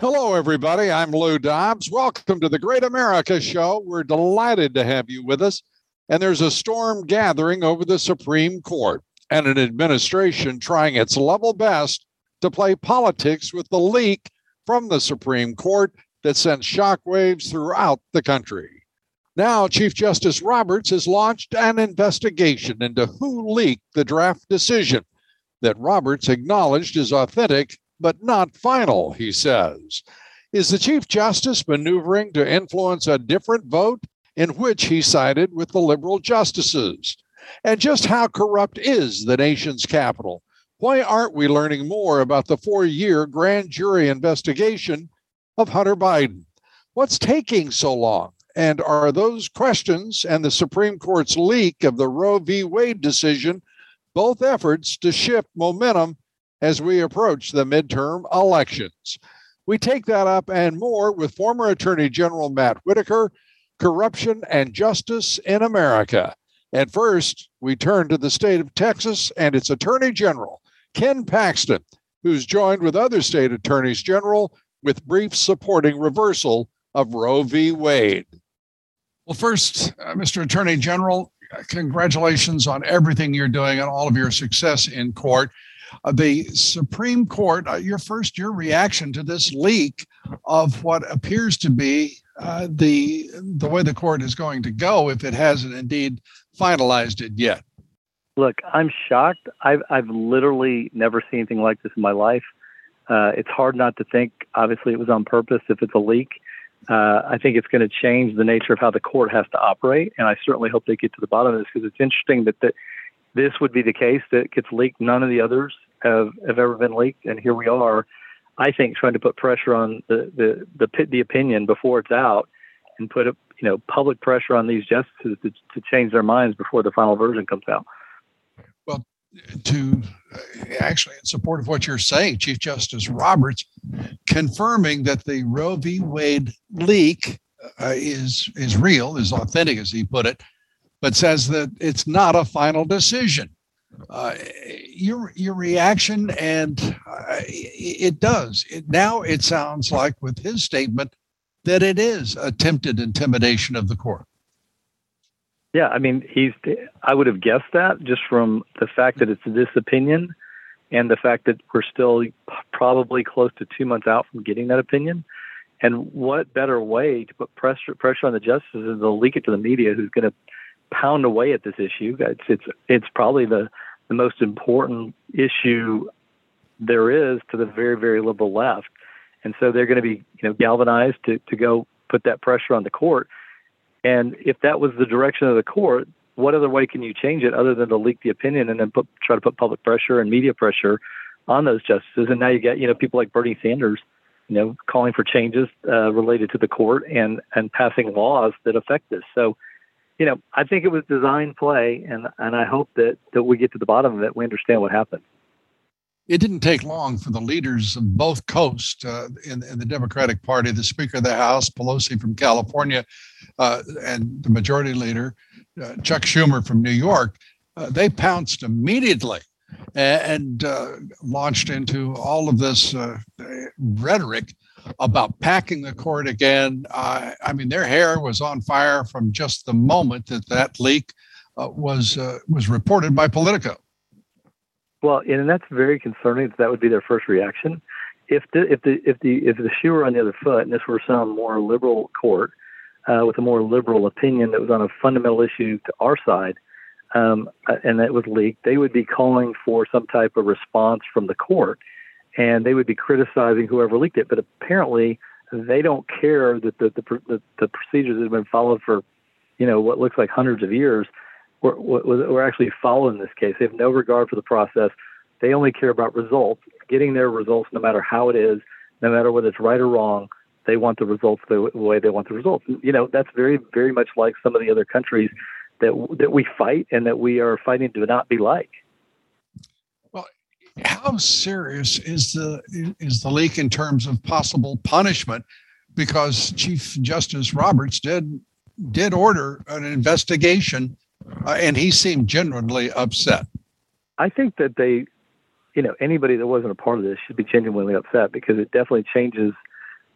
Hello, everybody. I'm Lou Dobbs. Welcome to the Great America Show. We're delighted to have you with us. And there's a storm gathering over the Supreme Court and an administration trying its level best to play politics with the leak from the Supreme Court that sent shockwaves throughout the country. Now, Chief Justice Roberts has launched an investigation into who leaked the draft decision that Roberts acknowledged is authentic but not final, he says. Is the Chief Justice maneuvering to influence a different vote in which he sided with the liberal justices? And just how corrupt is the nation's capital? Why aren't we learning more about the four year grand jury investigation of Hunter Biden? What's taking so long? And are those questions and the Supreme Court's leak of the Roe v. Wade decision both efforts to shift momentum as we approach the midterm elections? We take that up and more with former Attorney General Matt Whitaker, Corruption and Justice in America. And first, we turn to the state of Texas and its Attorney General, Ken Paxton, who's joined with other state attorneys general with briefs supporting reversal of Roe v. Wade. Well, first, uh, Mr. Attorney General, congratulations on everything you're doing and all of your success in court. Uh, the Supreme Court, uh, your first, your reaction to this leak of what appears to be uh, the the way the court is going to go if it hasn't indeed finalized it yet. Look, I'm shocked. I've I've literally never seen anything like this in my life. Uh, it's hard not to think. Obviously, it was on purpose. If it's a leak, uh, I think it's going to change the nature of how the court has to operate, and I certainly hope they get to the bottom of this because it's interesting that the, this would be the case that gets leaked. None of the others have have ever been leaked, and here we are. I think trying to put pressure on the the the, the opinion before it's out, and put a you know public pressure on these justices to, to change their minds before the final version comes out. Well, to actually in support of what you're saying, Chief Justice Roberts confirming that the Roe v. Wade leak uh, is is real, is authentic, as he put it, but says that it's not a final decision. Uh, your your reaction, and uh, it does. It, now it sounds like with his statement that it is attempted intimidation of the court. Yeah, I mean, he's. I would have guessed that just from the fact that it's this opinion, and the fact that we're still probably close to two months out from getting that opinion. And what better way to put pressure pressure on the justices than to leak it to the media, who's going to pound away at this issue? It's it's it's probably the the most important issue there is to the very very liberal left, and so they're going to be you know galvanized to to go put that pressure on the court. And if that was the direction of the court, what other way can you change it other than to leak the opinion and then put, try to put public pressure and media pressure on those justices? And now you get you know people like Bernie Sanders, you know, calling for changes uh, related to the court and and passing laws that affect this. So you know, I think it was design play, and and I hope that that we get to the bottom of it. We understand what happened. It didn't take long for the leaders of both coasts uh, in, in, the Democratic Party, the Speaker of the House, Pelosi from California, uh, and the Majority Leader, uh, Chuck Schumer from New York. Uh, they pounced immediately and, uh, launched into all of this uh, rhetoric about packing the court again. Uh, I mean, their hair was on fire from just the moment that that leak uh, was uh, was reported by Politico. Well, and that's very concerning. That that would be their first reaction. If the if the if the if the shoe were on the other foot, and this were some more liberal court uh, with a more liberal opinion that was on a fundamental issue to our side, um, and that was leaked, they would be calling for some type of response from the court and they would be criticizing whoever leaked it. But apparently, they don't care that the the, the, procedures that have been followed for, you know, what looks like hundreds of years, were, were, were actually followed in this case. They have no regard for the process. They only care about results, getting their results, no matter how it is, no matter whether it's right or wrong. they want the results the way they want the results. You know, that's very, very much like some of the other countries that that we fight and that we are fighting to not be like. How serious is the is the leak in terms of possible punishment? Because Chief Justice Roberts did did order an investigation, uh, and he seemed genuinely upset. I think that they, you know, anybody that wasn't a part of this should be genuinely upset because it definitely changes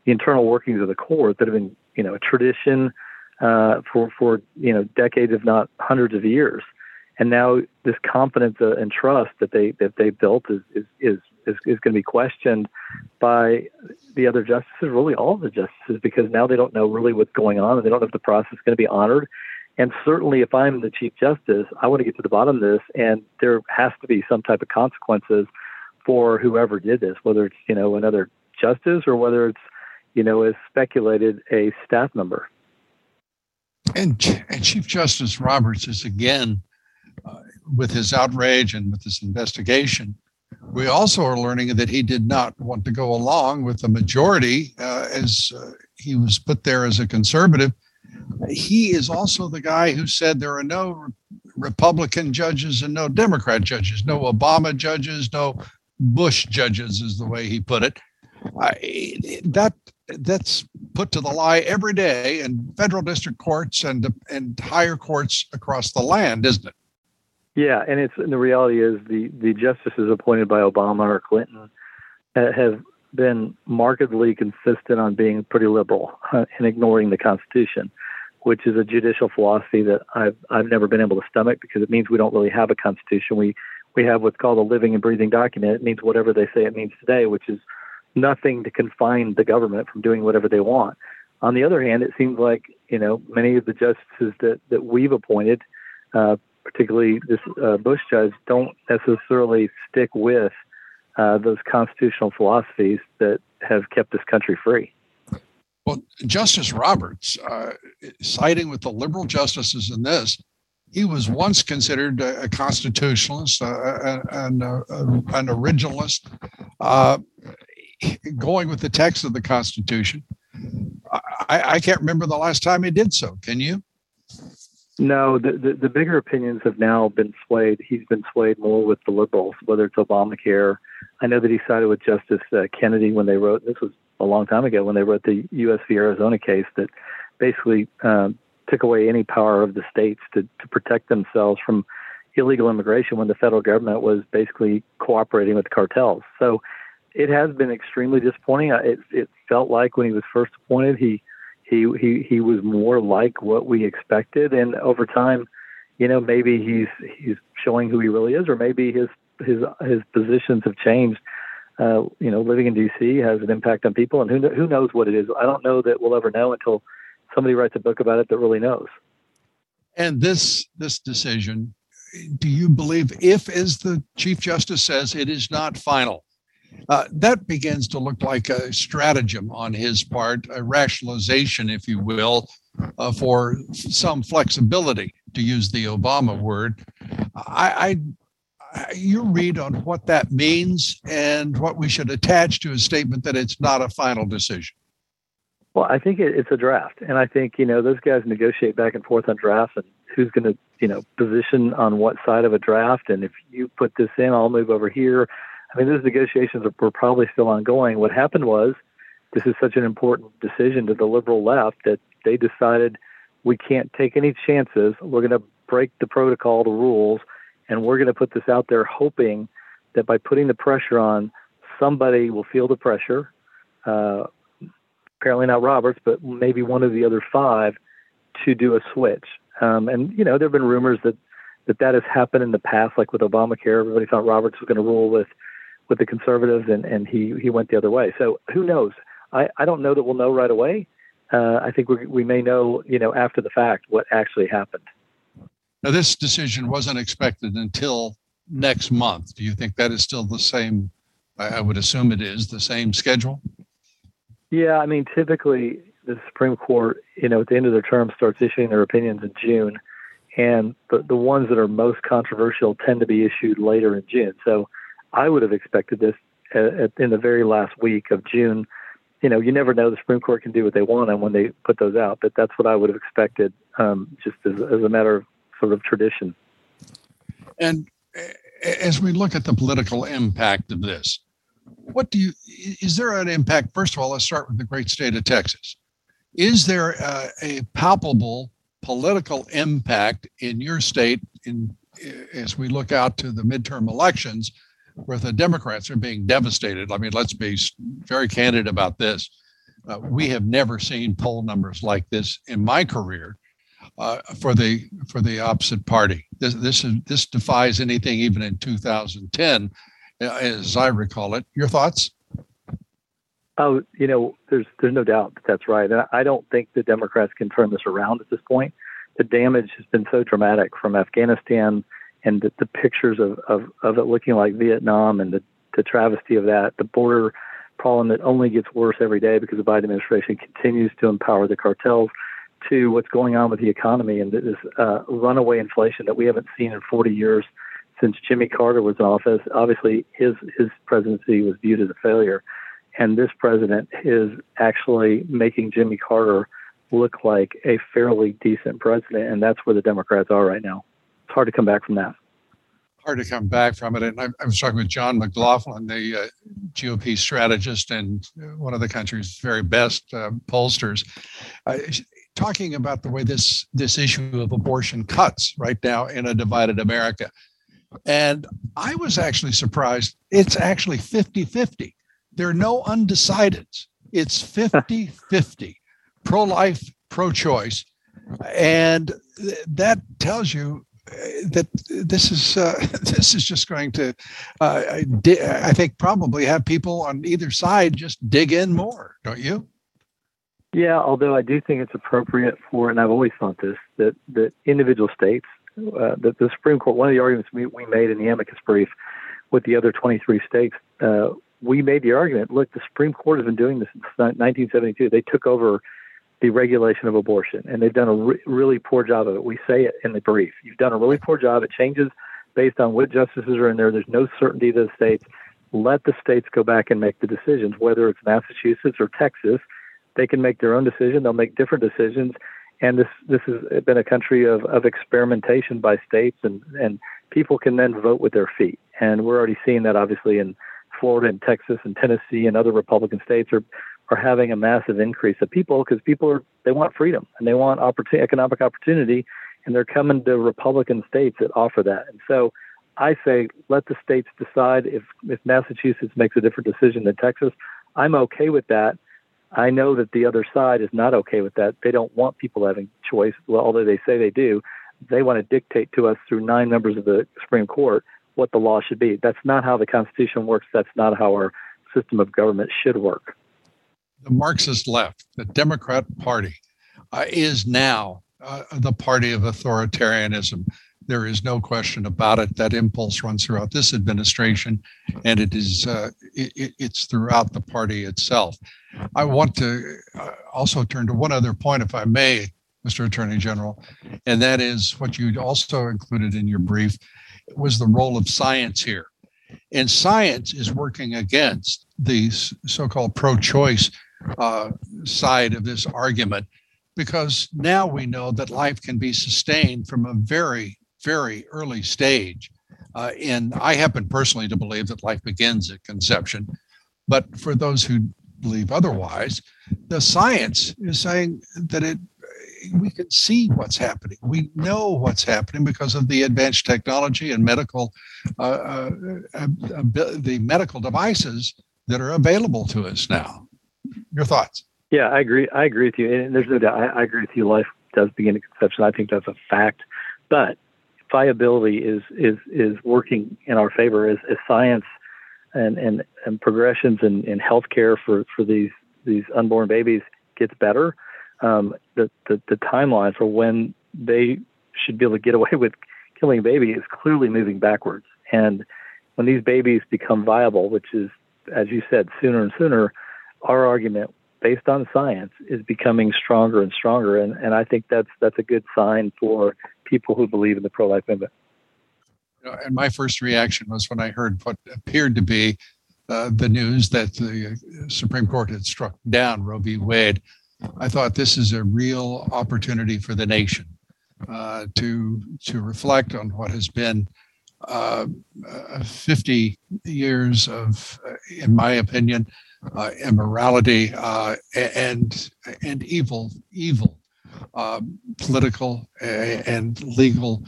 the internal workings of the court that have been, you know, a tradition uh, for for you know decades, if not hundreds of years. And now this confidence uh, and trust that they that they built is is is is, is going to be questioned by the other justices, really all the justices, because now they don't know really what's going on and they don't know if the process is going to be honored. And certainly, if I'm the Chief Justice, I want to get to the bottom of this, and there has to be some type of consequences for whoever did this, whether it's you know another justice or whether it's you know as speculated a staff member. And, and Chief Justice Roberts is again uh, with his outrage and with this investigation. We also are learning that he did not want to go along with the majority uh, as uh, he was put there as a conservative he is also the guy who said there are no Republican judges and no Democrat judges, no Obama judges, no Bush judges, is the way he put it. I, that that's put to the lie every day in federal district courts and and higher courts across the land, isn't it? Yeah, and it's and the reality is the the justices appointed by Obama or Clinton have been markedly consistent on being pretty liberal and ignoring the Constitution which is a judicial philosophy that I've I've never been able to stomach because it means we don't really have a constitution. We we have what's called a living and breathing document. It means whatever they say it means today, which is nothing to confine the government from doing whatever they want. On the other hand, it seems like you know many of the justices that that we've appointed, uh, particularly this uh, Bush judge, don't necessarily stick with uh, those constitutional philosophies that have kept this country free. Well, Justice Roberts, uh, siding with the liberal justices in this, he was once considered a, constitutionalist uh, and uh, an originalist, uh, going with the text of the Constitution. I, I, can't remember the last time he did so. Can you? No, the, the, the bigger opinions have now been swayed. He's been swayed more with the liberals, whether it's Obamacare. I know that he sided with Justice uh, Kennedy when they wrote this was a long time ago when they wrote the U.S. v. Arizona case that basically um, took away any power of the states to, to protect themselves from illegal immigration when the federal government was basically cooperating with cartels. So it has been extremely disappointing. It, it felt like when he was first appointed, he he he he was more like what we expected, and over time, you know, maybe he's he's showing who he really is, or maybe his his his positions have changed uh, you know, living in D.C. has an impact on people, and who who knows what it is? I don't know that we'll ever know until somebody writes a book about it that really knows. And this this decision, do you believe, if as the Chief Justice says, it is not final? Uh, that begins to look like a stratagem on his part, a rationalization, if you will, uh, for some flexibility, to use the Obama word. I, your read on what that means and what we should attach to a statement that it's not a final decision. Well, I think it, it's a draft, and I think you know those guys negotiate back and forth on drafts and who's going to you know position on what side of a draft, and if you put this in, I'll move over here. I mean, those negotiations were probably still ongoing. What happened was this is such an important decision to the liberal left that they decided we can't take any chances. We're going to break the protocol, the rules, and we're going to put this out there hoping that by putting the pressure on, somebody will feel the pressure. Uh, apparently not Roberts, but maybe one of the other five to do a switch. Um, and you know, there have been rumors that that that has happened in the past, like with Obamacare. Everybody thought Roberts was going to rule with with the conservatives, and and he he went the other way. So who knows? I I don't know that we'll know right away. Uh, I think we we may know, you know, after the fact what actually happened. Now, this decision wasn't expected until next month. Do you think that is still the same? I would assume it is the same schedule. Yeah, I mean, typically the Supreme Court, you know, at the end of their term, starts issuing their opinions in June, and the the ones that are most controversial tend to be issued later in June. So, I would have expected this at, at, in the very last week of June, you know, you never know. The Supreme Court can do what they want and when they put those out, but that's what I would have expected, um, just as, as a matter of sort of tradition. And as we look at the political impact of this, what do you is there an impact? First of all, let's start with the great state of Texas. Is there uh, a palpable political impact in your state in as we look out to the midterm elections where the Democrats are being devastated? I mean, let's be very candid about this. Uh, we have never seen poll numbers like this in my career uh, for the for the opposite party. This this is this defies anything even in 2010, uh, as I recall it. Your thoughts? Oh, you know, there's there's no doubt that that's right, and I don't think the Democrats can turn this around at this point. The damage has been so dramatic from Afghanistan and the, the pictures of, of, of it looking like Vietnam and the, the travesty of that, the border problem that only gets worse every day because the Biden administration continues to empower the cartels to what's going on with the economy and this uh, runaway inflation that we haven't seen in 40 years since Jimmy Carter was in office. Obviously, his his presidency was viewed as a failure, and this president is actually making Jimmy Carter look like a fairly decent president, and that's where the Democrats are right now. It's hard to come back from that. Hard to come back from it. And I, I was talking with John McLaughlin, the uh, GOP strategist and one of the country's very best uh, pollsters. Uh, talking about the way this this issue of abortion cuts right now in a divided America. And I was actually surprised. It's actually 50 50. There are no undecideds. It's 50 50 pro life, pro choice. And that tells you uh, that this is uh, this is just going to, uh, I think, probably have people on either side just dig in more, don't you? Yeah, although I do think it's appropriate for, and I've always thought this, that that individual states, uh, that the Supreme Court, one of the arguments we, we made in the amicus brief with the other 23 states, uh, we made the argument, look, the Supreme Court has been doing this since 1972. They took over the regulation of abortion, and they've done a re- really poor job of it. We say it in the brief. You've done a really poor job. It changes based on what justices are in there. There's no certainty to the states. Let the states go back and make the decisions, whether it's Massachusetts or Texas – they can make their own decision. They'll make different decisions. And this this has been a country of, of experimentation by states, and, and people can then vote with their feet. And we're already seeing that, obviously, in Florida and Texas and Tennessee and other Republican states are are having a massive increase of people because people are they want freedom and they want opportunity, economic opportunity, and they're coming to Republican states that offer that. And so, I say let the states decide. If if Massachusetts makes a different decision than Texas, I'm okay with that I know that the other side is not okay with that. They don't want people having choice, well, although they say they do. They want to dictate to us through nine members of the Supreme Court what the law should be. That's not how the Constitution works. That's not how our system of government should work. The Marxist left, the Democrat Party, uh, is now uh, the party of authoritarianism. There is no question about it. That impulse runs throughout this administration, and it is uh, it, it's throughout the party itself. I want to uh, also turn to one other point, if I may, Mr. Attorney General, and that is what you also included in your brief was the role of science here. And science is working against the so-called pro-choice uh, side of this argument because now we know that life can be sustained from a very very early stage. Uh, and I happen personally to believe that life begins at conception. But for those who believe otherwise, the science is saying that it we can see what's happening. We know what's happening because of the advanced technology and medical, uh, uh, uh, the medical devices that are available to us now. Your thoughts? Yeah, I agree. I agree with you, and there's no doubt. I, I agree with you. Life does begin at conception. I think that's a fact. But viability is is is working in our favor as, as science and, and, and progressions in, in healthcare for, for these these unborn babies gets better. Um, the, the the timeline for when they should be able to get away with killing a baby is clearly moving backwards. And when these babies become viable, which is as you said, sooner and sooner, our argument based on science is becoming stronger and stronger and, and I think that's that's a good sign for people who believe in the pro-life movement. and my first reaction was when I heard what appeared to be uh, the news that the Supreme Court had struck down Roe v. Wade, I thought this is a real opportunity for the nation uh, to to reflect on what has been uh, 50 years of, in my opinion, uh, immorality uh, and and evil evil um, political and legal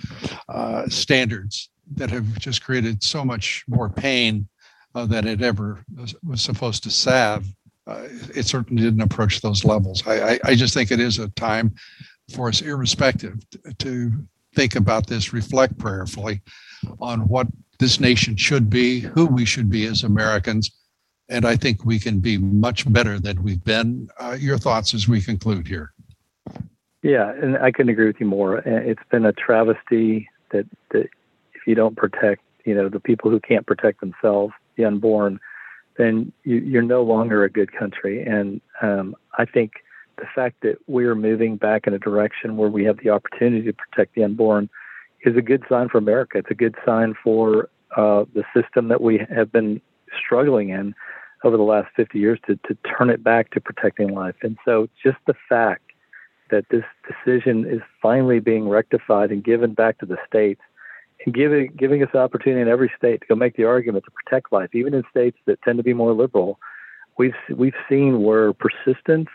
uh, standards that have just created so much more pain uh, than it ever was, was supposed to salve. Uh, it certainly didn't approach those levels. I, I, I, just think it is a time for us, irrespective, to, to think about this, reflect prayerfully on what this nation should be, who we should be as Americans. And I think we can be much better than we've been. Uh, your thoughts as we conclude here. Yeah, and I couldn't agree with you more. It's been a travesty that, that if you don't protect, you know, the people who can't protect themselves, the unborn, then you, are no longer a good country. And um, I think the fact that we're moving back in a direction where we have the opportunity to protect the unborn is a good sign for America. It's a good sign for uh, the system that we have been struggling in over the last 50 years to, to turn it back to protecting life. And so just the fact that this decision is finally being rectified and given back to the states and giving giving us the opportunity in every state to go make the argument to protect life, even in states that tend to be more liberal. We've we've seen where persistence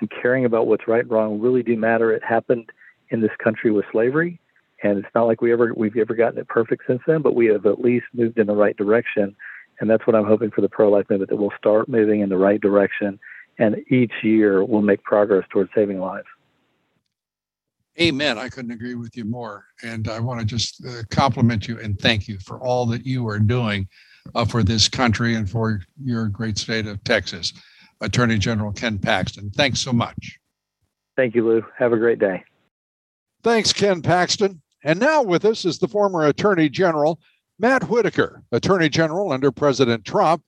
and caring about what's right and wrong really do matter. It happened in this country with slavery, and it's not like we ever we've ever gotten it perfect since then, but we have at least moved in the right direction. And that's what I'm hoping for the pro-life movement that we'll start moving in the right direction, and each year we'll make progress towards saving lives. Amen. I couldn't agree with you more. And I want to just uh, compliment you and thank you for all that you are doing uh, for this country and for your great state of Texas. Attorney General Ken Paxton, thanks so much. Thank you, Lou. Have a great day. Thanks, Ken Paxton. And now with us is the former Attorney General, Matt Whitaker, Attorney General under President Trump.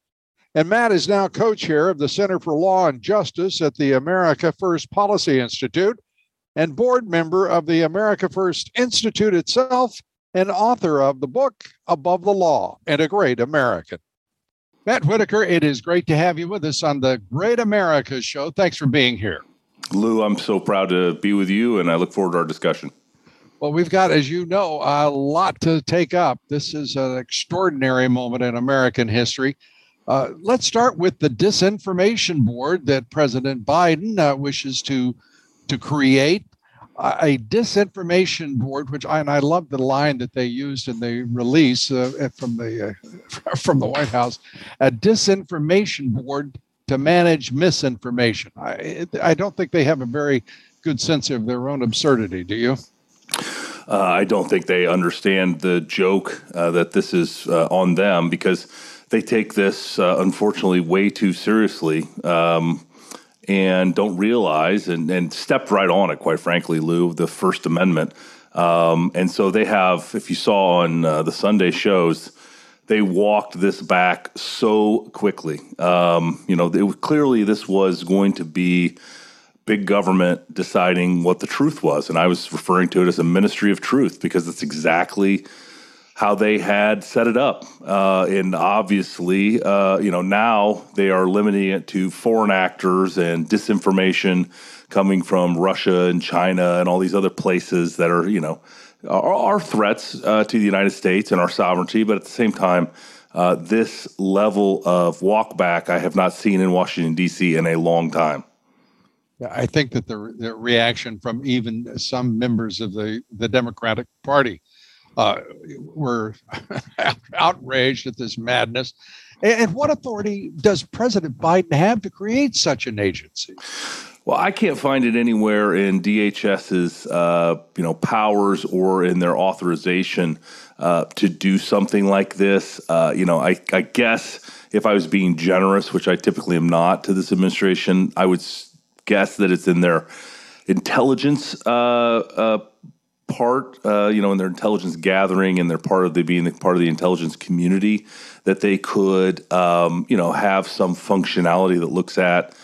And Matt is now co chair of the Center for Law and Justice at the America First Policy Institute and board member of the America First Institute itself and author of the book Above the Law and a Great American. Matt Whitaker, it is great to have you with us on the Great America Show. Thanks for being here. Lou, I'm so proud to be with you, and I look forward to our discussion. Well, we've got, as you know, a lot to take up. This is an extraordinary moment in American history. Uh, let's start with the disinformation board that President Biden uh, wishes to to create a disinformation board, which I, and I love the line that they used in the release uh, from the uh, from the White House, a disinformation board to manage misinformation. I I don't think they have a very good sense of their own absurdity. Do you? Uh, I don't think they understand the joke uh, that this is uh, on them because they take this uh, unfortunately way too seriously. Um, and don't realize and, and stepped right on it, quite frankly, Lou, the First Amendment. Um, and so they have, if you saw on uh, the Sunday shows, they walked this back so quickly. Um, you know, it, clearly this was going to be big government deciding what the truth was. And I was referring to it as a ministry of truth because it's exactly how they had set it up. Uh, and obviously, uh, you know, now they are limiting it to foreign actors and disinformation coming from Russia and China and all these other places that are, you know, are, are threats uh, to the United States and our sovereignty. But at the same time, uh, this level of walkback I have not seen in Washington, D.C. in a long time. I think that the, the reaction from even some members of the, the Democratic Party uh, were outraged at this madness. And what authority does President Biden have to create such an agency? Well, I can't find it anywhere in DHS's uh, you know powers or in their authorization uh, to do something like this. Uh, you know, I, I, guess if I was being generous, which I typically am not to this administration, I would guess that it's in their intelligence uh, uh, part, uh, you know, in their intelligence gathering and they're part of the being part of the intelligence community, that they could, um, you know, have some functionality that looks at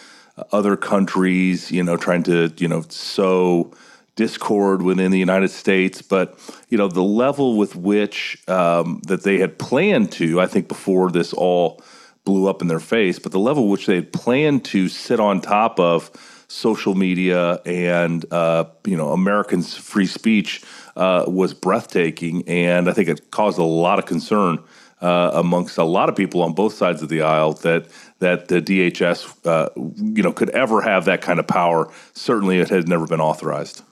other countries, you know, trying to, you know, sow discord within the United States. But, you know, the level with which um, that they had planned to, I think, before this all blew up in their face, but the level which they had planned to sit on top of social media and uh, you know Americans' free speech uh, was breathtaking, and I think it caused a lot of concern uh, amongst a lot of people on both sides of the aisle that that the DHS uh, you know could ever have that kind of power. Certainly, it had never been authorized.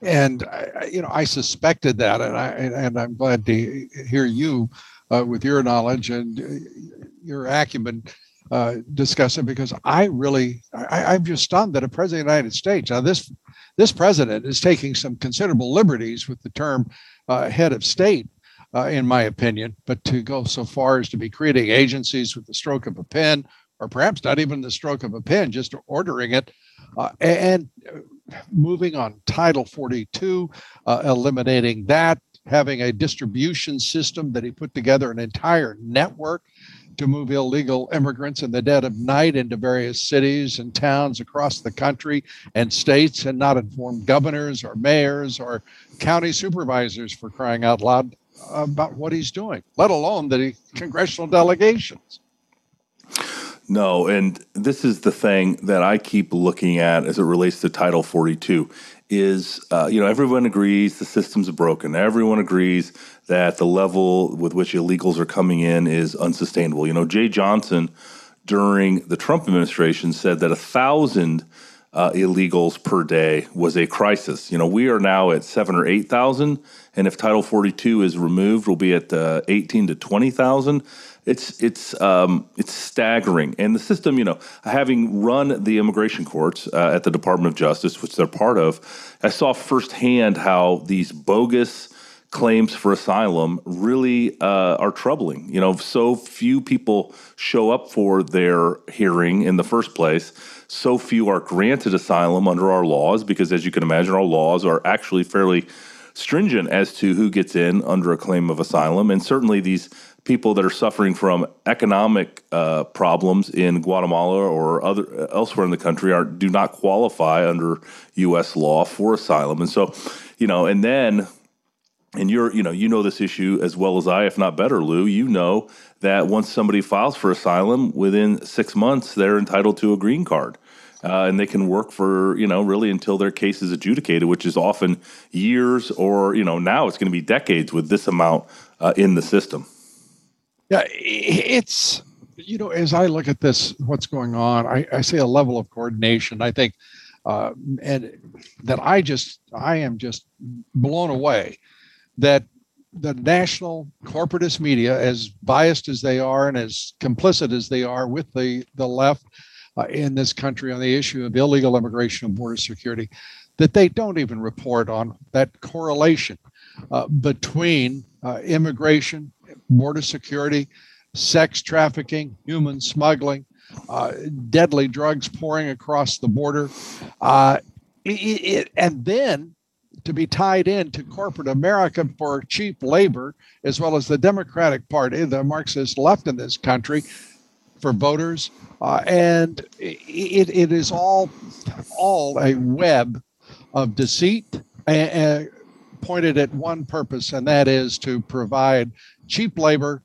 And I, you know, I suspected that, and I and I'm glad to hear you uh, with your knowledge and uh, your acumen uh, discuss it because I really I, am just stunned that a president of the United States now this this president is taking some considerable liberties with the term uh, head of state. Uh, in my opinion, but to go so far as to be creating agencies with the stroke of a pen, or perhaps not even the stroke of a pen, just ordering it, uh, and moving on Title 42, uh, eliminating that, having a distribution system that he put together, an entire network to move illegal immigrants in the dead of night into various cities and towns across the country and states and not inform governors or mayors or county supervisors for crying out loud about what he's doing, let alone the congressional delegations. No, and this is the thing that I keep looking at as it relates to Title 42 is uh, you know everyone agrees the system's broken. Everyone agrees that the level with which illegals are coming in is unsustainable. You know, Jeh Johnson during the Trump administration said that a thousand uh, illegals per day was a crisis. You know, we are now at seven or eight thousand, and if Title 42 is removed, we'll be at uh, 18 to 20 thousand it's it's um, it's staggering. And the system, you know, having run the immigration courts uh, at the Department of Justice, which they're part of, I saw firsthand how these bogus claims for asylum really uh, are troubling. You know, so few people show up for their hearing in the first place. So few are granted asylum under our laws because, as you can imagine, our laws are actually fairly stringent as to who gets in under a claim of asylum. And certainly these people that are suffering from economic uh, problems in Guatemala or other elsewhere in the country are do not qualify under U.S. law for asylum, and so you know, and then. And you're, you know, you know this issue as well as I, if not better, Lou. You know that once somebody files for asylum, within six months, they're entitled to a green card. Uh, and they can work for you know really until their case is adjudicated, which is often years or you know now it's going to be decades with this amount uh, in the system. Yeah, it's you know as I look at this, what's going on, I, I see a level of coordination. I think, uh, and that I just I am just blown away that the national corporatist media, as biased as they are and as complicit as they are with the the left uh, in this country on the issue of illegal immigration and border security, that they don't even report on that correlation uh, between uh, immigration border security, sex trafficking, human smuggling, uh, deadly drugs pouring across the border. Uh, it, it, and then to be tied into corporate America for cheap labor, as well as the Democratic Party, the Marxist left in this country, for voters. Uh, and it, it is all, all a web of deceit and, pointed at one purpose, and that is to provide cheap labor,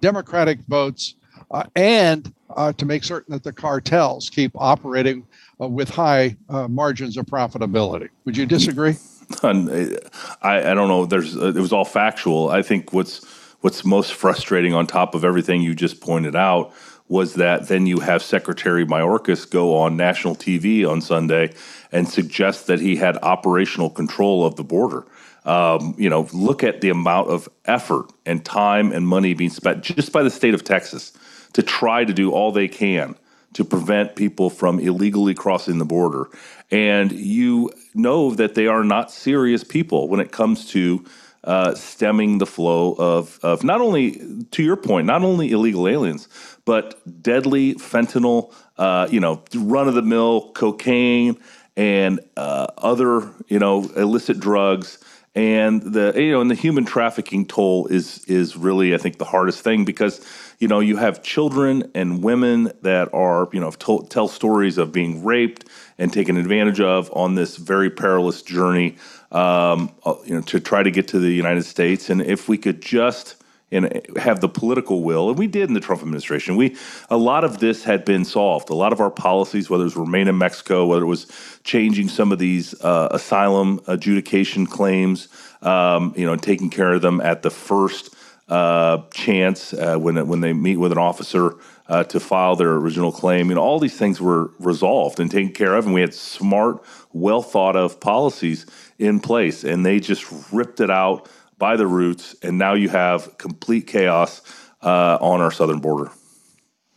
Democratic votes, uh, and uh, to make certain that the cartels keep operating uh, with high uh, margins of profitability. Would you disagree? I, I don't know. There's it was all factual. I think what's what's most frustrating on top of everything you just pointed out was that then you have Secretary Mayorkas go on national TV on Sunday and suggest that he had operational control of the border. Um, you know, look at the amount of effort and time and money being spent just by the state of Texas to try to do all they can to prevent people from illegally crossing the border. And you know that they are not serious people when it comes to uh, stemming the flow of, of not only, to your point, not only illegal aliens, but deadly fentanyl, uh, you know, run of the mill cocaine and uh, other, you know, illicit drugs. And the you know and the human trafficking toll is is really I think the hardest thing because you know you have children and women that are you know told, tell stories of being raped and taken advantage of on this very perilous journey um, uh, you know to try to get to the United States and if we could just and have the political will, and we did in the Trump administration. We a lot of this had been solved. A lot of our policies, whether it was remain in Mexico, whether it was changing some of these uh, asylum adjudication claims, um, you know, taking care of them at the first uh, chance uh, when when they meet with an officer uh, to file their original claim. You know, all these things were resolved and taken care of, and we had smart, well thought of policies in place, and they just ripped it out by the roots, and now you have complete chaos uh, on our southern border.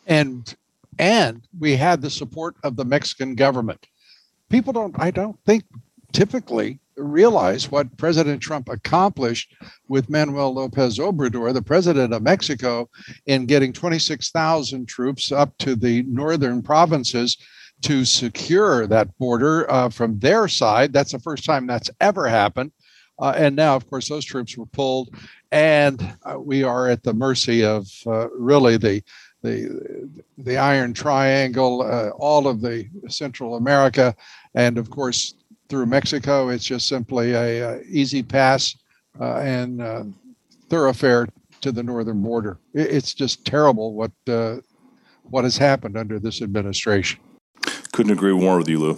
And and we had the support of the Mexican government. People don't, I don't think, typically realize what President Trump accomplished with Manuel Lopez Obrador, the president of Mexico, in getting 26,000 troops up to the northern provinces to secure that border uh, from their side. That's the first time that's ever happened. Uh, and now, of course, those troops were pulled, and uh, we are at the mercy of uh, really the the the Iron Triangle, uh, all of the Central America, and of course through Mexico. It's just simply a, a easy pass uh, and uh, thoroughfare to the northern border. It, it's just terrible what what has happened under this administration. Couldn't agree more with you, Lou.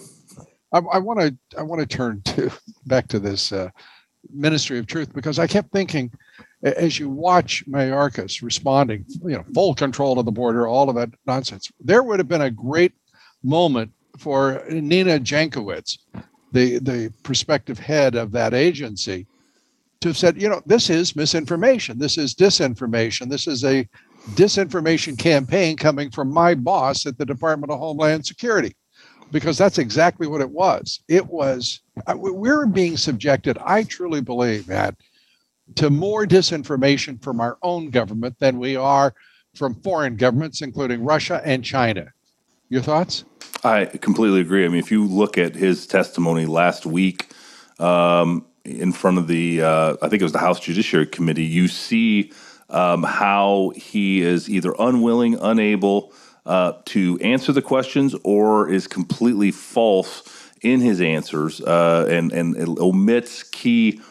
I want to I want to turn to back to this uh, ministry of truth because I kept thinking as you watch Mayorkas responding, you know, full control of the border, all of that nonsense, there would have been a great moment for Nina Jankowicz, the, the prospective head of that agency, to have said, you know, this is misinformation. This is disinformation. This is a disinformation campaign coming from my boss at the Department of Homeland Security because that's exactly what it was. It was, uh, we're being subjected, I truly believe, that to more disinformation from our own government than we are from foreign governments, including Russia and China. Your thoughts? I completely agree. I mean, if you look at his testimony last week um, in front of the, uh, I think it was the House Judiciary Committee, you see um, how he is either unwilling, unable, uh, to answer the questions or is completely false in his answers uh, and, and omits key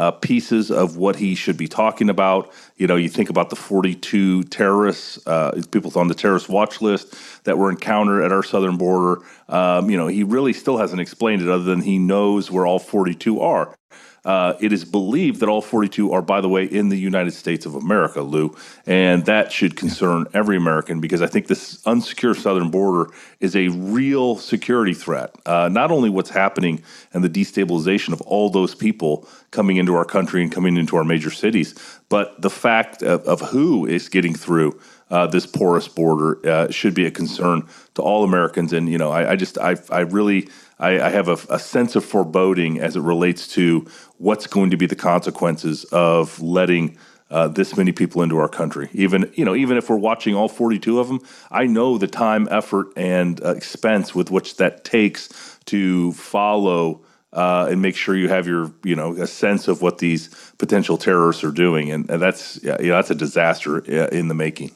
uh, pieces of what he should be talking about. You know, you think about the 42 terrorists, uh, people on the terrorist watch list that were encountered at our southern border. Um, you know, he really still hasn't explained it other than he knows where all 42 are. Uh, it is believed that all 42 are, by the way, in the United States of America, Lou. And that should concern every American because I think this unsecure southern border is a real security threat. Uh, not only what's happening and the destabilization of all those people coming into our country and coming into our major cities, but the fact of, of who is getting through. Uh, this porous border uh, should be a concern to all Americans, and you know, I, I just, I, I really I, I have a, a, sense of foreboding as it relates to what's going to be the consequences of letting uh, this many people into our country. Even you know, even if we're watching all 42 of them, I know the time, effort, and uh, expense with which that takes to follow. Uh, and make sure you have your, you know, a sense of what these potential terrorists are doing, and, and that's, yeah, you know, that's a disaster uh, in the making.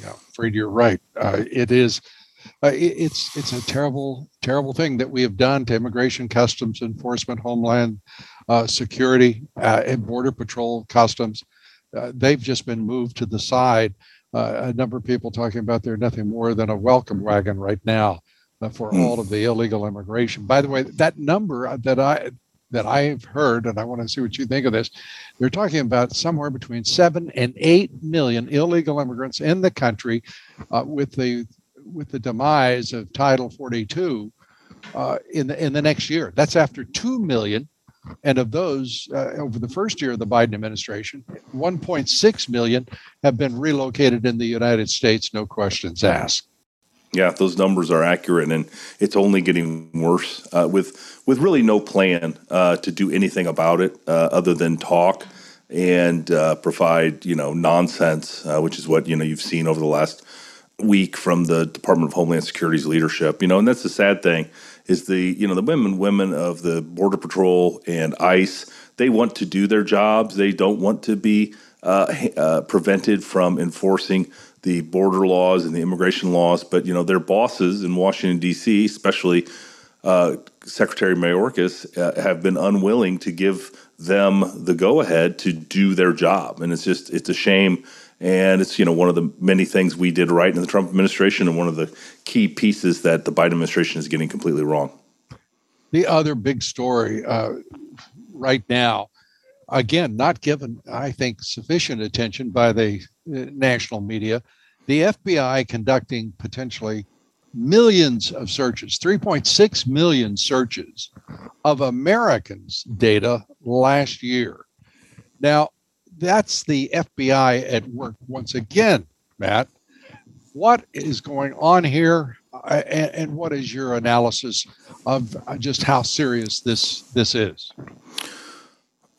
Yeah, afraid you're right. Uh, it is uh, it, it's it's a terrible terrible thing that we have done to immigration, customs enforcement, homeland uh, security, uh, and border patrol, customs. Uh, they've just been moved to the side. Uh, a number of people talking about they're nothing more than a welcome wagon right now for mm. all of the illegal immigration. By the way, that number that I that I've heard, and I want to see what you think of this. They're talking about somewhere between seven and eight million illegal immigrants in the country, uh, with the with the demise of Title 42 uh, in the in the next year. That's after two million, and of those uh, over the first year of the Biden administration, 1.6 million have been relocated in the United States. No questions asked. Yeah, those numbers are accurate, and it's only getting worse uh, with with really no plan uh, to do anything about it uh, other than talk and uh, provide you know nonsense, which is what you know you've seen over the last week from the Department of Homeland Security's leadership. You know, and that's the sad thing is the you know the women women of the Border Patrol and ICE. They want to do their jobs. They don't want to be uh, uh, prevented from enforcing the border laws and the immigration laws. But you know, their bosses in Washington D.C., especially uh, Secretary Mayorkas uh, have been unwilling to give them the go ahead to do their job, and it's just it's a shame. And it's you know one of the many things we did right in the Trump administration, and one of the key pieces that the Biden administration is getting completely wrong. The other big story uh, right now, again, not given I think sufficient attention by the uh, national media, the FBI conducting potentially millions of searches, 3.6 million searches of Americans' data last year. Now, that's the FBI at work once again, Matt. What is going on here, uh, and, and, what is your analysis of just how serious this this is?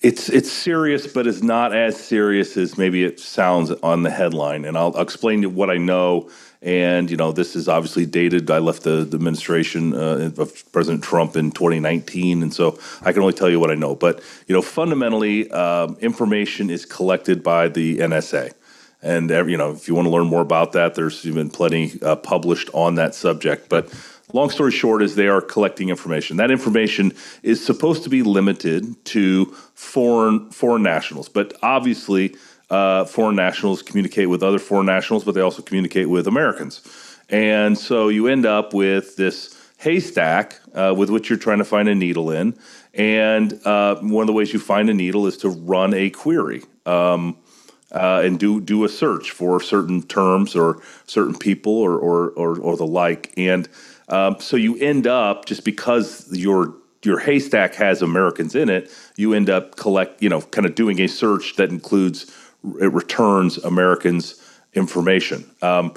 It's it's serious, but it's not as serious as maybe it sounds on the headline. And I'll, I'll explain what I know and, you know, this is obviously dated. I left the, the administration uh, of President Trump in 2019. And so I can only tell you what I know. But, you know, fundamentally, um, information is collected by the NSA. And, you know, if you want to learn more about that, there's been plenty uh, published on that subject. But long story short is they are collecting information. That information is supposed to be limited to foreign foreign nationals. But obviously, uh, foreign nationals communicate with other foreign nationals, but they also communicate with Americans. And so you end up with this haystack uh, with which you're trying to find a needle in. And uh, one of the ways you find a needle is to run a query um, uh, and do do a search for certain terms or certain people or or, or, or the like. And um, so you end up just because your your haystack has Americans in it, you end up collect you know kind of doing a search that includes it returns Americans information. Um,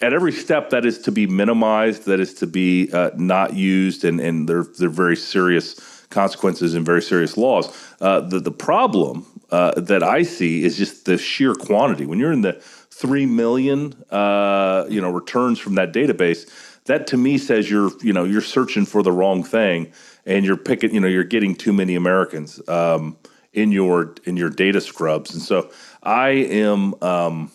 at every step, that is to be minimized, that is to be uh, not used, and, and there, there are very serious consequences and very serious laws. Uh, the, the problem uh, that I see is just the sheer quantity. When you're in the 3 million uh, you know, returns from that database, that to me says you're, you know, you're searching for the wrong thing and you're picking, you know, you're getting too many Americans um, in your in your data scrubs. And so I am, um,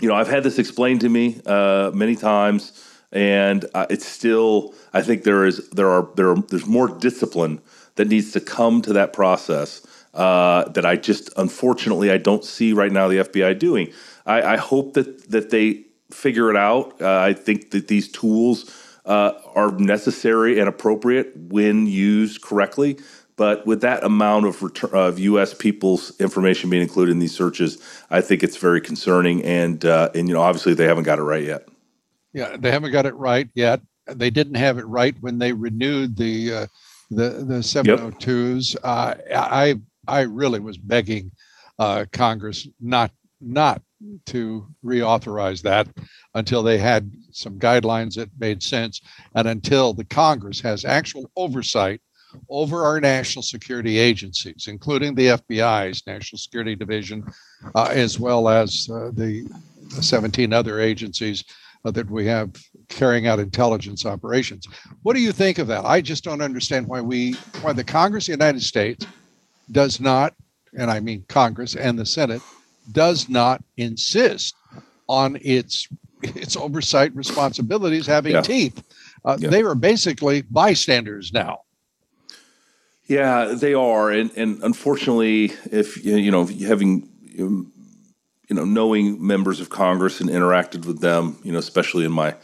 you know, I've had this explained to me uh, many times, and uh, it's still. I think there is there are there are, there's more discipline that needs to come to that process uh, that I just unfortunately I don't see right now the FBI doing. I, I hope that that they figure it out. Uh, I think that these tools uh, are necessary and appropriate when used correctly. But with that amount of, return, of U.S. people's information being included in these searches, I think it's very concerning. And uh, and you know, obviously, they haven't got it right yet. Yeah, they haven't got it right yet. They didn't have it right when they renewed the uh, the the 702s. Yep. Uh, I I really was begging uh, Congress not not to reauthorize that until they had some guidelines that made sense and until the Congress has actual oversight over our national security agencies, including the FBI's National Security Division, uh, as well as uh, the 17 other agencies uh, that we have carrying out intelligence operations. What do you think of that? I just don't understand why we, why the Congress of the United States does not, and I mean Congress and the Senate, does not insist on its its oversight responsibilities having yeah. teeth. Uh, yeah. They are basically bystanders now. Yeah, they are, and and unfortunately, if you know having you know knowing members of Congress and interacted with them, you know, especially in my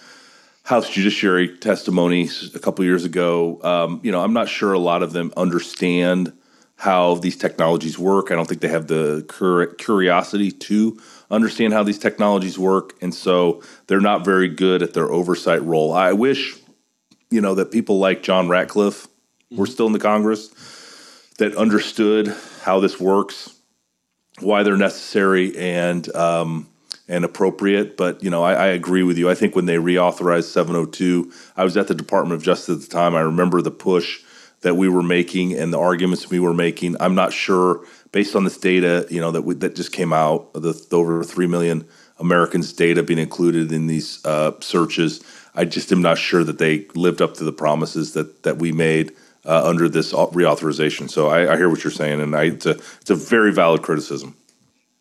House Judiciary testimony a couple years ago, um, you know, I'm not sure a lot of them understand how these technologies work. I don't think they have the cur- curiosity to understand how these technologies work, and so they're not very good at their oversight role. I wish, you know, that people like John Ratcliffe were still in the Congress that understood how this works, why they're necessary and um, and appropriate. But you know, I, I, agree with you. I think when they reauthorized 702, I was at the Department of Justice at the time. I remember the push that we were making and the arguments we were making. I'm not sure, based on this data, you know, that we, that just came out, the, the over three million Americans' data being included in these uh, searches. I just am not sure that they lived up to the promises that that we made uh, under this reauthorization. So I, I, hear what you're saying, and I, it's a it's a very valid criticism.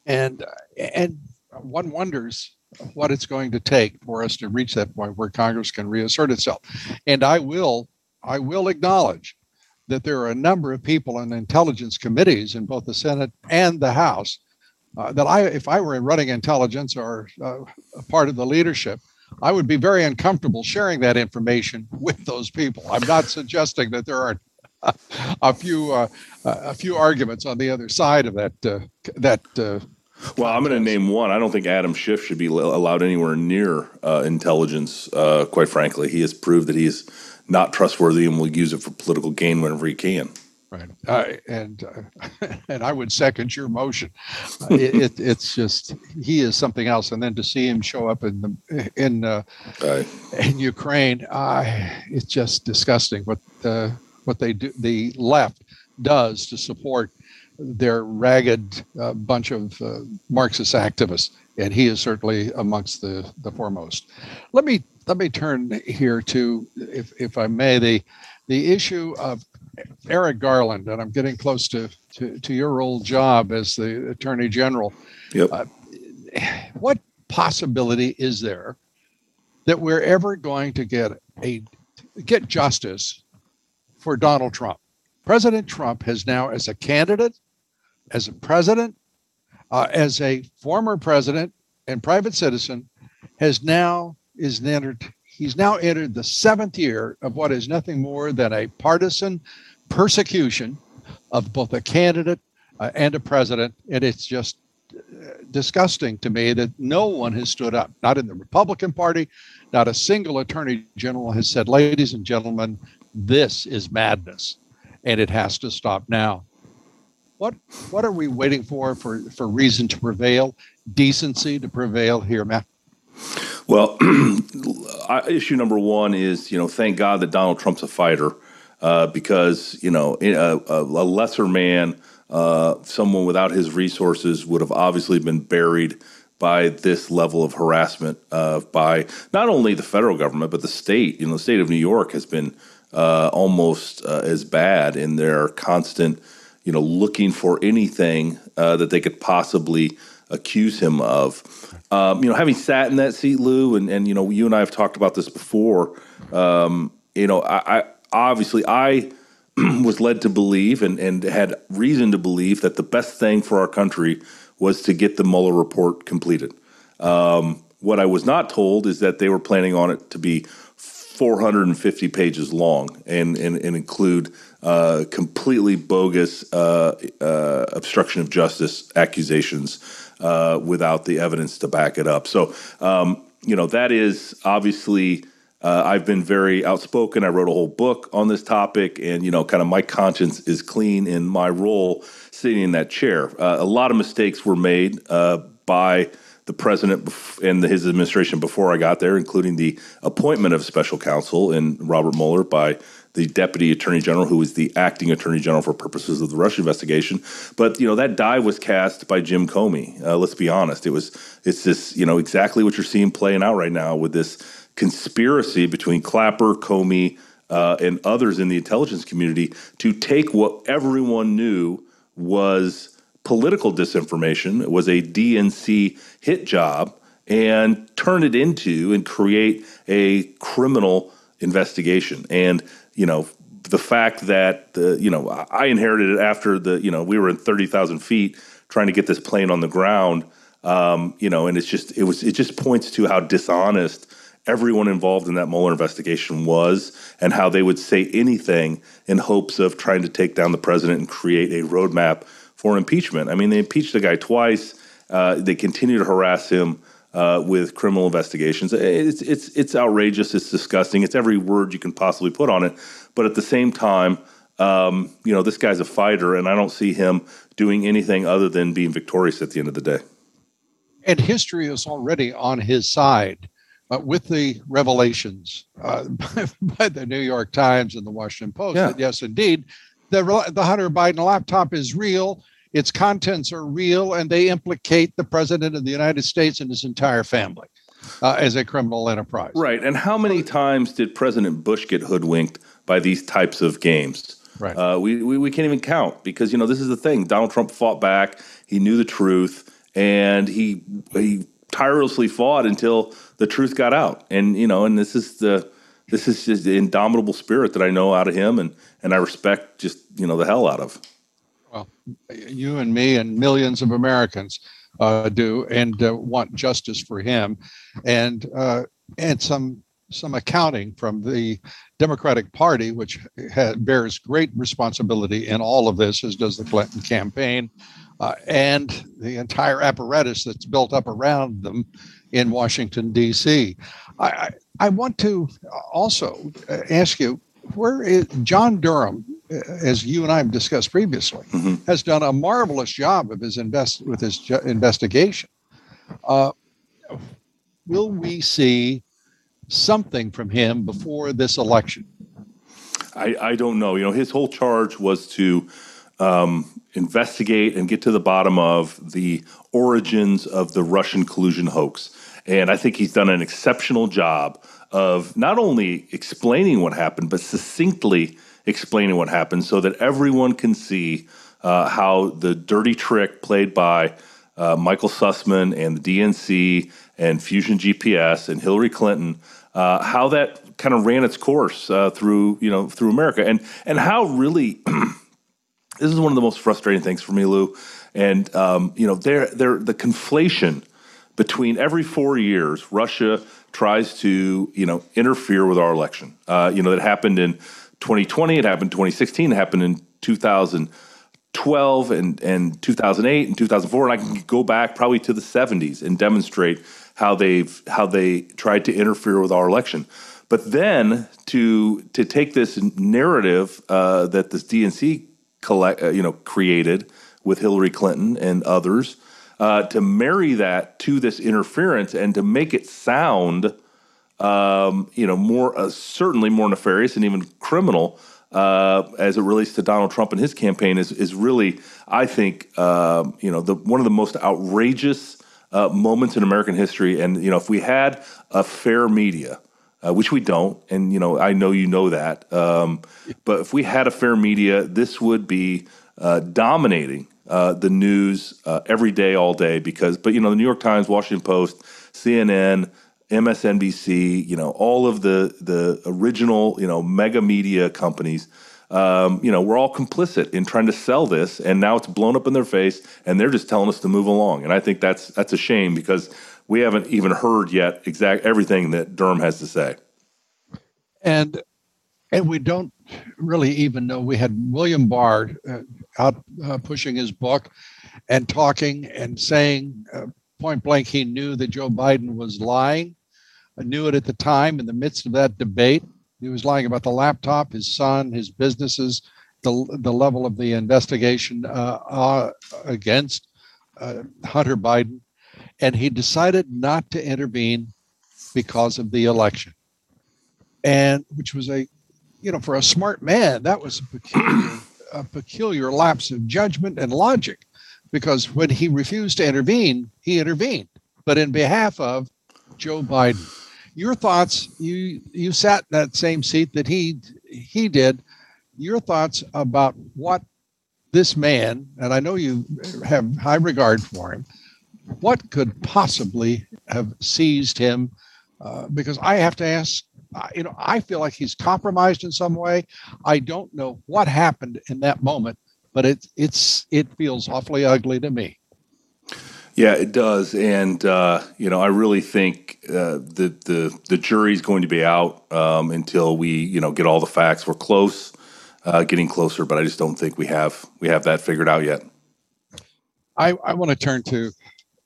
And and one wonders what it's going to take for us to reach that point where Congress can reassert itself. And I will I will acknowledge that there are a number of people in intelligence committees in both the Senate and the House uh, that I, if I were running intelligence or uh, a part of the leadership, I would be very uncomfortable sharing that information with those people. I'm not suggesting that there aren't a, few uh, a few arguments on the other side of that uh, that. Uh, well, I'm going to name one. I don't think Adam Schiff should be allowed anywhere near uh, intelligence. quite frankly, he has proved that he's not trustworthy and will use it for political gain whenever he can. Right, uh, and uh, and I would second your motion. Uh, it, it, it's just he is something else, and then to see him show up in the in uh, right. in Ukraine, it's just disgusting what the what they do. The left does to support their ragged uh, bunch of uh, Marxist activists, and he is certainly amongst the the foremost. Let me let me turn here to, if if I may, the the issue of Merrick Garland, and I'm getting close to, to, to your old job as the Attorney General. Yep. Uh, what possibility is there that we're ever going to get a get justice for Donald Trump? President Trump has now, as a candidate, as a president, uh, as a former president and private citizen, has now is entered He's now entered the seventh year of what is nothing more than a partisan persecution of both a candidate uh, and a president. And it's just uh, disgusting to me that no one has stood up, not in the Republican Party, not a single attorney general has said, ladies and gentlemen, this is madness and it has to stop now. What, what are we waiting for, for for reason to prevail, decency to prevail here, Matt? Well, issue number one is you know thank God that Donald Trump's a fighter uh, because you know a, a lesser man, uh, someone without his resources would have obviously been buried by this level of harassment uh, by not only the federal government but the state. You know, the state of New York has been uh, almost uh, as bad in their constant, you know, looking for anything uh, that they could possibly accuse him of. Um, you know, having sat in that seat, Lou, and, and you know, you and I have talked about this before. Um, you know, I, I obviously I was led to believe and, and had reason to believe that the best thing for our country was to get the Mueller report completed. Um, what I was not told is that they were planning on it to be 450 pages long and, and, and include uh, completely bogus uh, uh, obstruction of justice accusations uh, without the evidence to back it up. So, um, you know, that is obviously. Uh, I've been very outspoken. I wrote a whole book on this topic, and you know, kind of my conscience is clean in my role sitting in that chair. A lot of mistakes were made by the president and his administration before I got there, including the appointment of special counsel in Robert Mueller by the deputy attorney general, who was the acting attorney general for purposes of the Russia investigation. But you know that die was cast by Jim Comey. Uh, let's be honest; it was it's this you know exactly what you're seeing playing out right now with this conspiracy between Clapper, Comey, uh, and others in the intelligence community to take what everyone knew was political disinformation, it was a DNC hit job, and turn it into and create a criminal investigation. And you know, the fact that the, you know, I inherited it after the, you know, we were in 30,000 feet trying to get this plane on the ground. Um, you know, and it's just, it was, it just points to how dishonest everyone involved in that Mueller investigation was and how they would say anything in hopes of trying to take down the president and create a roadmap for impeachment. I mean, they impeached the guy twice. Uh, they continue to harass him uh, with criminal investigations. It's it's it's outrageous. It's disgusting. It's every word you can possibly put on it. But at the same time, um, you know, this guy's a fighter, and I don't see him doing anything other than being victorious at the end of the day. And history is already on his side. Uh, with the revelations uh, by the New York Times and the Washington Post yeah. that yes, indeed, the the Hunter Biden laptop is real its contents are real and they implicate the president of the United States and his entire family uh, as a criminal enterprise. Right. And how many times did President Bush get hoodwinked by these types of games? Right. Uh, we, we, we can't even count because, you know, this is the thing. Donald Trump fought back. He knew the truth and he, he tirelessly fought until the truth got out. And, you know, and this is the, this is just the indomitable spirit that I know out of him, and and I respect just you know the hell out of. Well, you and me and millions of Americans uh, do, and uh, want justice for him, and uh, and some some accounting from the Democratic Party, which bears great responsibility in all of this, as does the Clinton campaign, uh, and the entire apparatus that's built up around them in Washington D.C. I, I, I want to also ask you where is John Durham as you and I have discussed previously, mm-hmm. has done a marvelous job of his invest with his ju- investigation. Uh, will we see something from him before this election? I, I don't know. You know, his whole charge was to um, investigate and get to the bottom of the origins of the Russian collusion hoax. And I think he's done an exceptional job of not only explaining what happened, but succinctly explaining what happened so that everyone can see uh, how the dirty trick played by uh, Michael Sussmann and the DNC and Fusion GPS and Hillary Clinton, uh, how that kind of ran its course uh, through you know through America, and and how really this is one of the most frustrating things for me, Lou. And um, you know, they're, they're, the conflation between every four years, Russia tries to you know interfere with our election. Uh, you know, that happened in 2020, it happened in 2016, it happened in 2012 and, and 2008 and 2004. And I can go back probably to the 70s and demonstrate how they've how they tried to interfere with our election. But then to to take this narrative uh, that this DNC collect, uh, you know created with Hillary Clinton and others uh, to marry that to this interference and to make it sound um, you know, more uh, certainly more nefarious and even criminal uh, as it relates to Donald Trump and his campaign is is really, I think, uh, you know, the one of the most outrageous uh, moments in American history. And you know, if we had a fair media. Uh, which we don't, and you know I know you know that. Um, but if we had a fair media, this would be uh, dominating the news every day, all day. Because, but you know, the New York Times, Washington Post, CNN, MSNBC, you know, all of the the original, you know, mega media companies, um, you know, we're all complicit in trying to sell this, and now it's blown up in their face, and they're just telling us to move along. And I think that's that's a shame because we haven't even heard yet exact everything that Durham has to say. And and we don't really even know. We had William Barr uh, out uh, pushing his book and talking and saying uh, point blank he knew that Joe Biden was lying I knew it at the time in the midst of that debate. He was lying about the laptop, his son, his businesses, the, the level of the investigation uh, uh, against uh, Hunter Biden. And he decided not to intervene because of the election. And which was a, you know, for a smart man, that was a peculiar, a peculiar lapse of judgment and logic because when he refused to intervene, he intervened, but in behalf of Joe Biden. Your thoughts you you sat in that same seat that he he did. Your thoughts about what this man and i know you have high regard for him what could possibly have seized him? Uh, because i have to ask you know i feel like he's compromised in some way i don't know what happened in that moment but it it's it feels awfully ugly to me yeah, it does, and uh, you know, I really think uh, the the the jury's going to be out um, until we you know get all the facts. We're close, uh, getting closer, but I just don't think we have we have that figured out yet. I, I want to turn to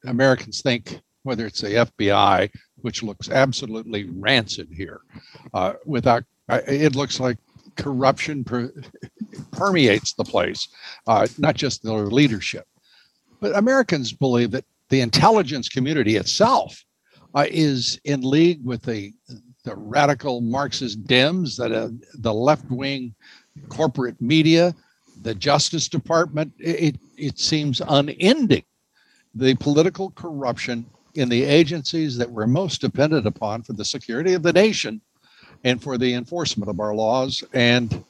Americans think whether it's the FBI, which looks absolutely rancid here, uh, without it looks like corruption per, permeates the place, uh, not just their leadership. But Americans believe that the intelligence community itself uh, is in league with the, the radical Marxist Dems, that uh, the left wing corporate media, the Justice Department. It, it seems unending. The political corruption in the agencies that we're most dependent upon for the security of the nation and for the enforcement of our laws and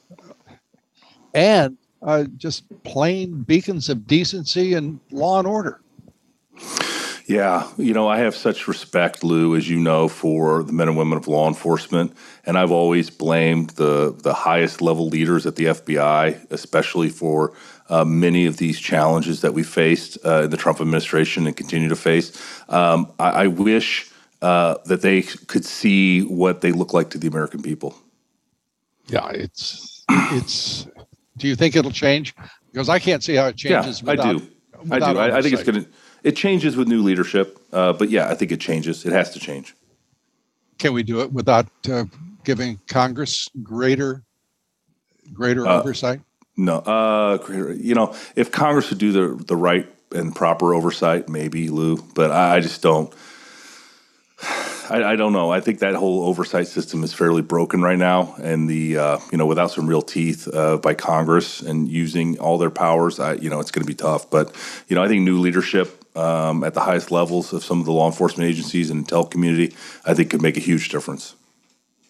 and uh, just plain beacons of decency and law and order. Yeah, you know, I have such respect, Lou, as you know, for the men and women of law enforcement, and I've always blamed the the highest level leaders at the FBI, especially for uh, many of these challenges that we faced uh, in the Trump administration and continue to face. Um, I, I, wish uh, that they could see what they look like to the American people. Yeah, it's it's. Do you think it'll change? Because I can't see how it changes. Yeah, without, I do. I do. I, I, think it's going to. It changes with new leadership, uh, but yeah, I think it changes. It has to change. Can we do it without uh, giving Congress greater greater uh, oversight? No, uh. You know, if Congress would do the the right and proper oversight, maybe Lou. But I, I just don't. I, I, don't know. I think that whole oversight system is fairly broken right now, and the uh, you know without some real teeth uh, by Congress and using all their powers, I, you know it's going to be tough. But you know I think new leadership um, at the highest levels of some of the law enforcement agencies and intel community, I think could make a huge difference.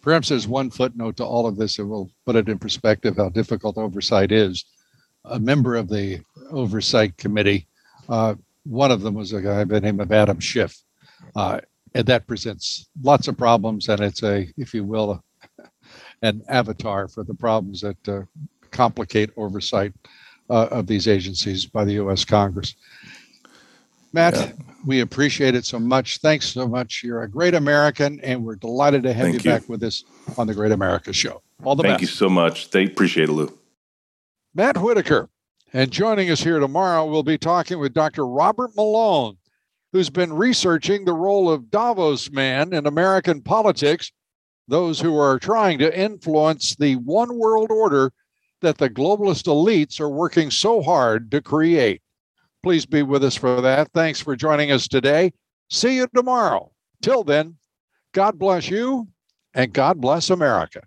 Perhaps there's one footnote to all of this that will put it in perspective how difficult oversight is. A member of the oversight committee, uh, one of them was a guy by the name of Adam Schiff. Uh, and that presents lots of problems and it's a if you will an avatar for the problems that uh, complicate oversight uh, of these agencies by the U.S. Congress. Matt, yeah. we appreciate it so much. Thanks so much. You're a great American, and we're delighted to have you, you, back with us on the Great America Show. All the Thank best. Thank you so much. They appreciate it, Lou. Matt Whitaker. And joining us here tomorrow, we'll be talking with Dr. Robert Malone who's been researching the role of Davos man in American politics, those who are trying to influence the one world order that the globalist elites are working so hard to create. Please be with us for that. Thanks for joining us today. See you tomorrow. Till then, God bless you and God bless America.